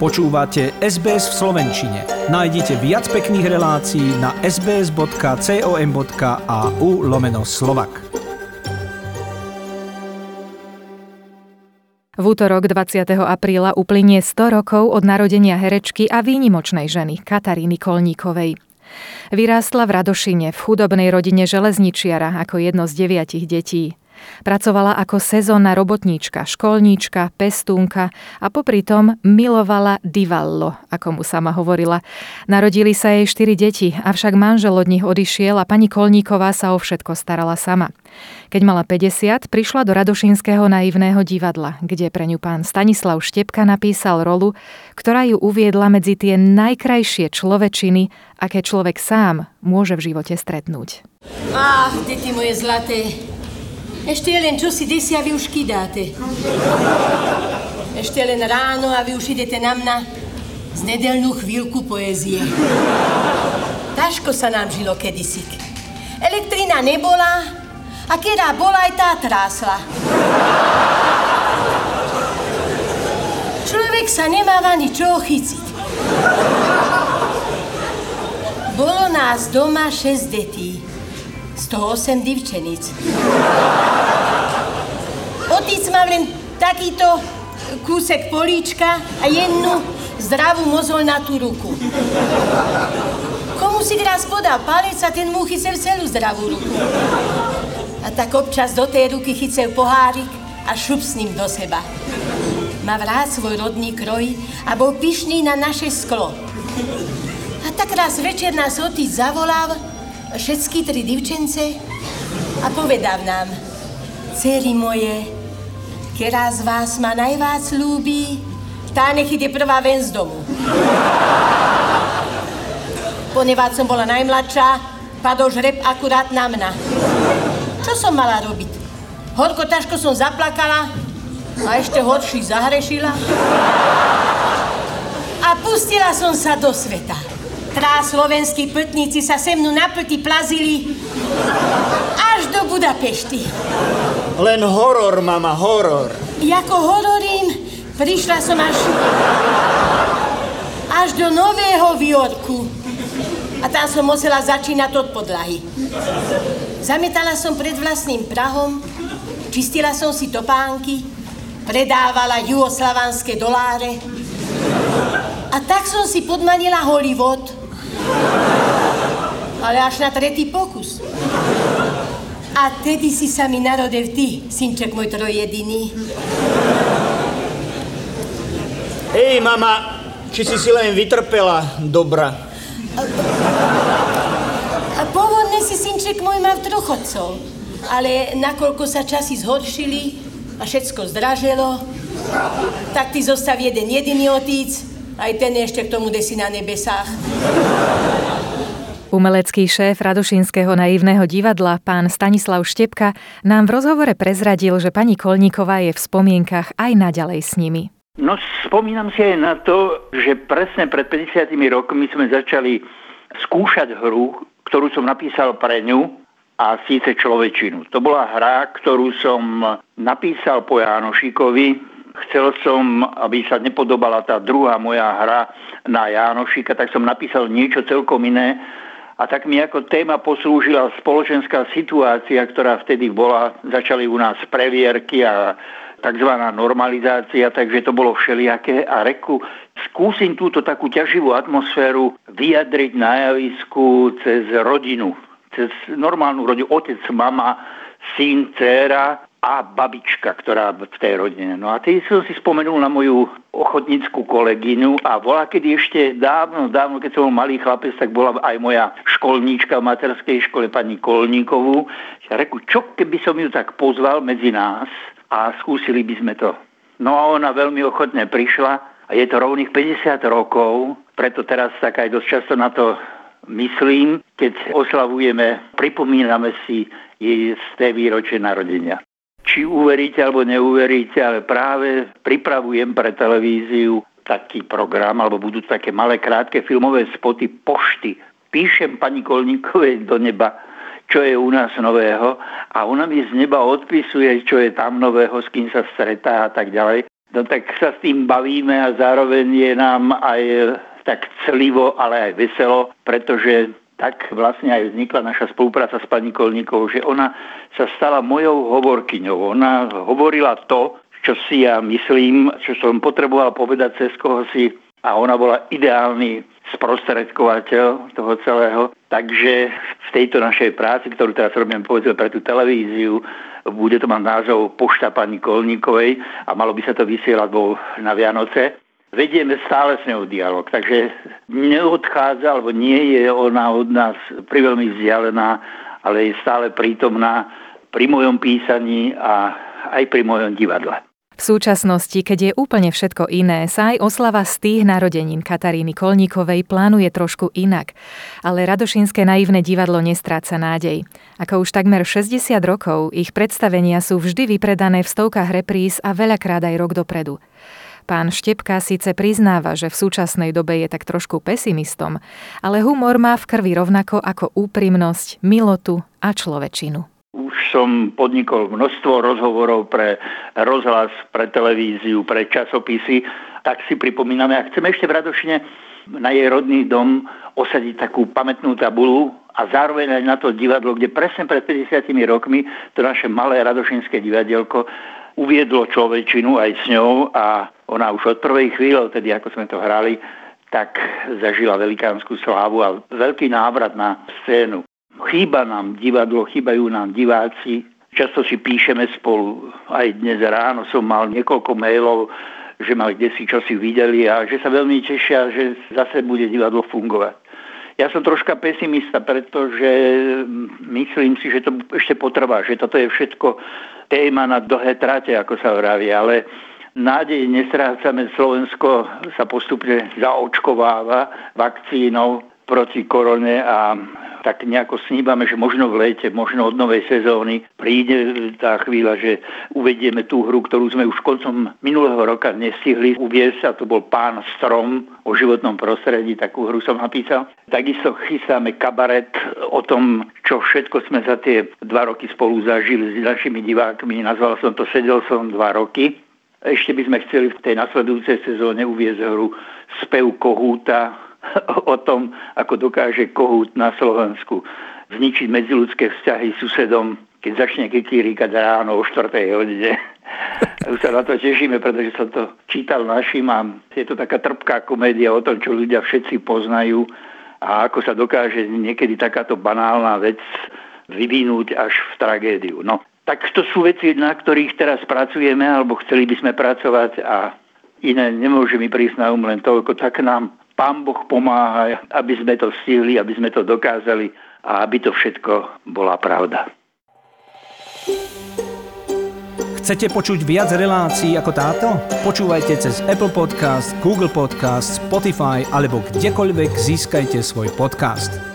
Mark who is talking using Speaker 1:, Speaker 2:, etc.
Speaker 1: Počúvate SBS v Slovenčine. Nájdite viac pekných relácií na sbs.com.au lomeno slovak.
Speaker 2: V útorok 20. apríla uplynie 100 rokov od narodenia herečky a výnimočnej ženy Kataríny Kolníkovej. Vyrástla v Radošine v chudobnej rodine železničiara ako jedno z deviatich detí. Pracovala ako sezónna robotníčka, školníčka, pestúnka a popri tom milovala divallo, ako mu sama hovorila. Narodili sa jej štyri deti, avšak manžel od nich odišiel a pani Kolníková sa o všetko starala sama. Keď mala 50, prišla do Radošinského naivného divadla, kde pre ňu pán Stanislav Štepka napísal rolu, ktorá ju uviedla medzi tie najkrajšie človečiny, aké človek sám môže v živote stretnúť.
Speaker 3: Ach, deti moje zlaté, ešte len čo si desi a vy už kydáte. Ešte len ráno a vy už idete na mňa z nedelnú chvíľku poézie. Taško sa nám žilo kedysi. Elektrina nebola a keď bola aj tá trásla. Človek sa nemáva ničoho chyciť. Bolo nás doma šesť detí toho osem divčenic. Otec mal len takýto kúsek políčka a jednu zdravú mozolnatú ruku. Komu si raz podal palec a ten mu chycel celú zdravú ruku. A tak občas do tej ruky chycel pohárik a šup s ním do seba. Má rád svoj rodný kroj a bol pyšný na naše sklo. A tak raz večer nás otec zavolal všetky tri divčence a povedal nám, dcery moje, ktorá z vás ma najvác ľúbi, tá nech ide prvá ven z domu. Poneváť som bola najmladšia, padol žreb akurát na mňa. Čo som mala robiť? Horko ťažko som zaplakala a ešte horší zahrešila. A pustila som sa do sveta. Trá slovenskí putníci sa se mnou na plty plazili až do Budapešty.
Speaker 4: Len horor, mama, horor.
Speaker 3: Jako hororím prišla som až, až do Nového Viorku. A tam som musela začínať od podlahy. Zametala som pred vlastným Prahom, čistila som si topánky, predávala juhoslavanské doláre. A tak som si podmanila Hollywood, ale až na tretí pokus. A tedy si sa mi narodil ty, synček môj trojediný.
Speaker 4: Hej, mama, či si si len vytrpela, dobra.
Speaker 3: Pôvodne si synček môj mal troch otcov, ale nakoľko sa časy zhoršili a všetko zdraželo, tak ty zostav jeden jediný otec aj ten ešte k tomu desi na nebesách.
Speaker 2: Umelecký šéf Radošinského naivného divadla, pán Stanislav Štepka, nám v rozhovore prezradil, že pani Kolníková je v spomienkach aj naďalej s nimi.
Speaker 5: No spomínam si aj na to, že presne pred 50 rokmi sme začali skúšať hru, ktorú som napísal pre ňu a síce človečinu. To bola hra, ktorú som napísal po Jánošikovi, chcel som, aby sa nepodobala tá druhá moja hra na Jánošika, tak som napísal niečo celkom iné. A tak mi ako téma poslúžila spoločenská situácia, ktorá vtedy bola. Začali u nás previerky a tzv. normalizácia, takže to bolo všelijaké. A reku, skúsim túto takú ťaživú atmosféru vyjadriť na javisku cez rodinu. Cez normálnu rodinu, otec, mama, syn, dcéra a babička, ktorá v tej rodine. No a tej som si spomenul na moju ochotníckú kolegyňu a bola kedy ešte dávno, dávno, keď som bol malý chlapec, tak bola aj moja školníčka v materskej škole pani Kolníkovú. Ja reku, čo keby som ju tak pozval medzi nás a skúsili by sme to. No a ona veľmi ochotne prišla a je to rovných 50 rokov, preto teraz tak aj dosť často na to myslím, keď oslavujeme, pripomíname si jej z té výročie narodenia či uveríte alebo neuveríte, ale práve pripravujem pre televíziu taký program, alebo budú také malé krátke filmové spoty pošty. Píšem pani Kolníkovej do neba, čo je u nás nového a ona mi z neba odpisuje, čo je tam nového, s kým sa stretá a tak ďalej. No tak sa s tým bavíme a zároveň je nám aj tak celivo, ale aj veselo, pretože tak vlastne aj vznikla naša spolupráca s pani Kolníkovou, že ona sa stala mojou hovorkyňou. Ona hovorila to, čo si ja myslím, čo som potreboval povedať cez koho si a ona bola ideálny sprostredkovateľ toho celého. Takže v tejto našej práci, ktorú teraz robím povedzme pre tú televíziu, bude to mať názov Pošta pani Kolníkovej a malo by sa to vysielať na Vianoce vedieme stále s ňou dialog, takže neodchádza, alebo nie je ona od nás priveľmi vzdialená, ale je stále prítomná pri mojom písaní a aj pri mojom divadle.
Speaker 2: V súčasnosti, keď je úplne všetko iné, sa aj oslava z tých narodenín Kataríny Kolníkovej plánuje trošku inak. Ale Radošinské naivné divadlo nestráca nádej. Ako už takmer 60 rokov, ich predstavenia sú vždy vypredané v stovkách repríz a veľakrát aj rok dopredu. Pán Štepka síce priznáva, že v súčasnej dobe je tak trošku pesimistom, ale humor má v krvi rovnako ako úprimnosť, milotu a človečinu.
Speaker 5: Už som podnikol množstvo rozhovorov pre rozhlas, pre televíziu, pre časopisy, tak si pripomíname a chceme ešte v Radošine na jej rodný dom osadiť takú pamätnú tabulu a zároveň aj na to divadlo, kde presne pred 50 rokmi to naše malé radošinské divadielko uviedlo človečinu aj s ňou a ona už od prvej chvíle, tedy ako sme to hrali, tak zažila velikánsku slávu a veľký návrat na scénu. Chýba nám divadlo, chýbajú nám diváci, často si píšeme spolu. Aj dnes ráno som mal niekoľko mailov, že ma kde si čo si videli a že sa veľmi tešia, že zase bude divadlo fungovať. Ja som troška pesimista, pretože myslím si, že to ešte potrvá, že toto je všetko téma na dlhé trate, ako sa vraví, ale nádej nestrácame. Slovensko sa postupne zaočkováva vakcínou proti korone a tak nejako sníbame, že možno v lete, možno od novej sezóny príde tá chvíľa, že uvedieme tú hru, ktorú sme už koncom minulého roka nestihli uviesť a to bol Pán Strom o životnom prostredí, takú hru som napísal. Takisto chystáme kabaret o tom, čo všetko sme za tie dva roky spolu zažili s našimi divákmi. Nazval som to Sedel som dva roky. Ešte by sme chceli v tej nasledujúcej sezóne uviezť hru Spev Kohúta, o tom, ako dokáže kohút na Slovensku zničiť medziludské vzťahy susedom, keď začne kikíríkať ráno o 4. hodine. Už sa na to tešíme, pretože som to čítal našim a je to taká trpká komédia o tom, čo ľudia všetci poznajú a ako sa dokáže niekedy takáto banálna vec vyvinúť až v tragédiu. No, tak to sú veci, na ktorých teraz pracujeme, alebo chceli by sme pracovať a iné nemôže mi prísť na um len toľko, tak nám Pán Boh pomáha, aby sme to stihli, aby sme to dokázali a aby to všetko bola pravda.
Speaker 1: Chcete počuť viac relácií ako táto? Počúvajte cez Apple Podcast, Google Podcast, Spotify alebo kdekoľvek získajte svoj podcast.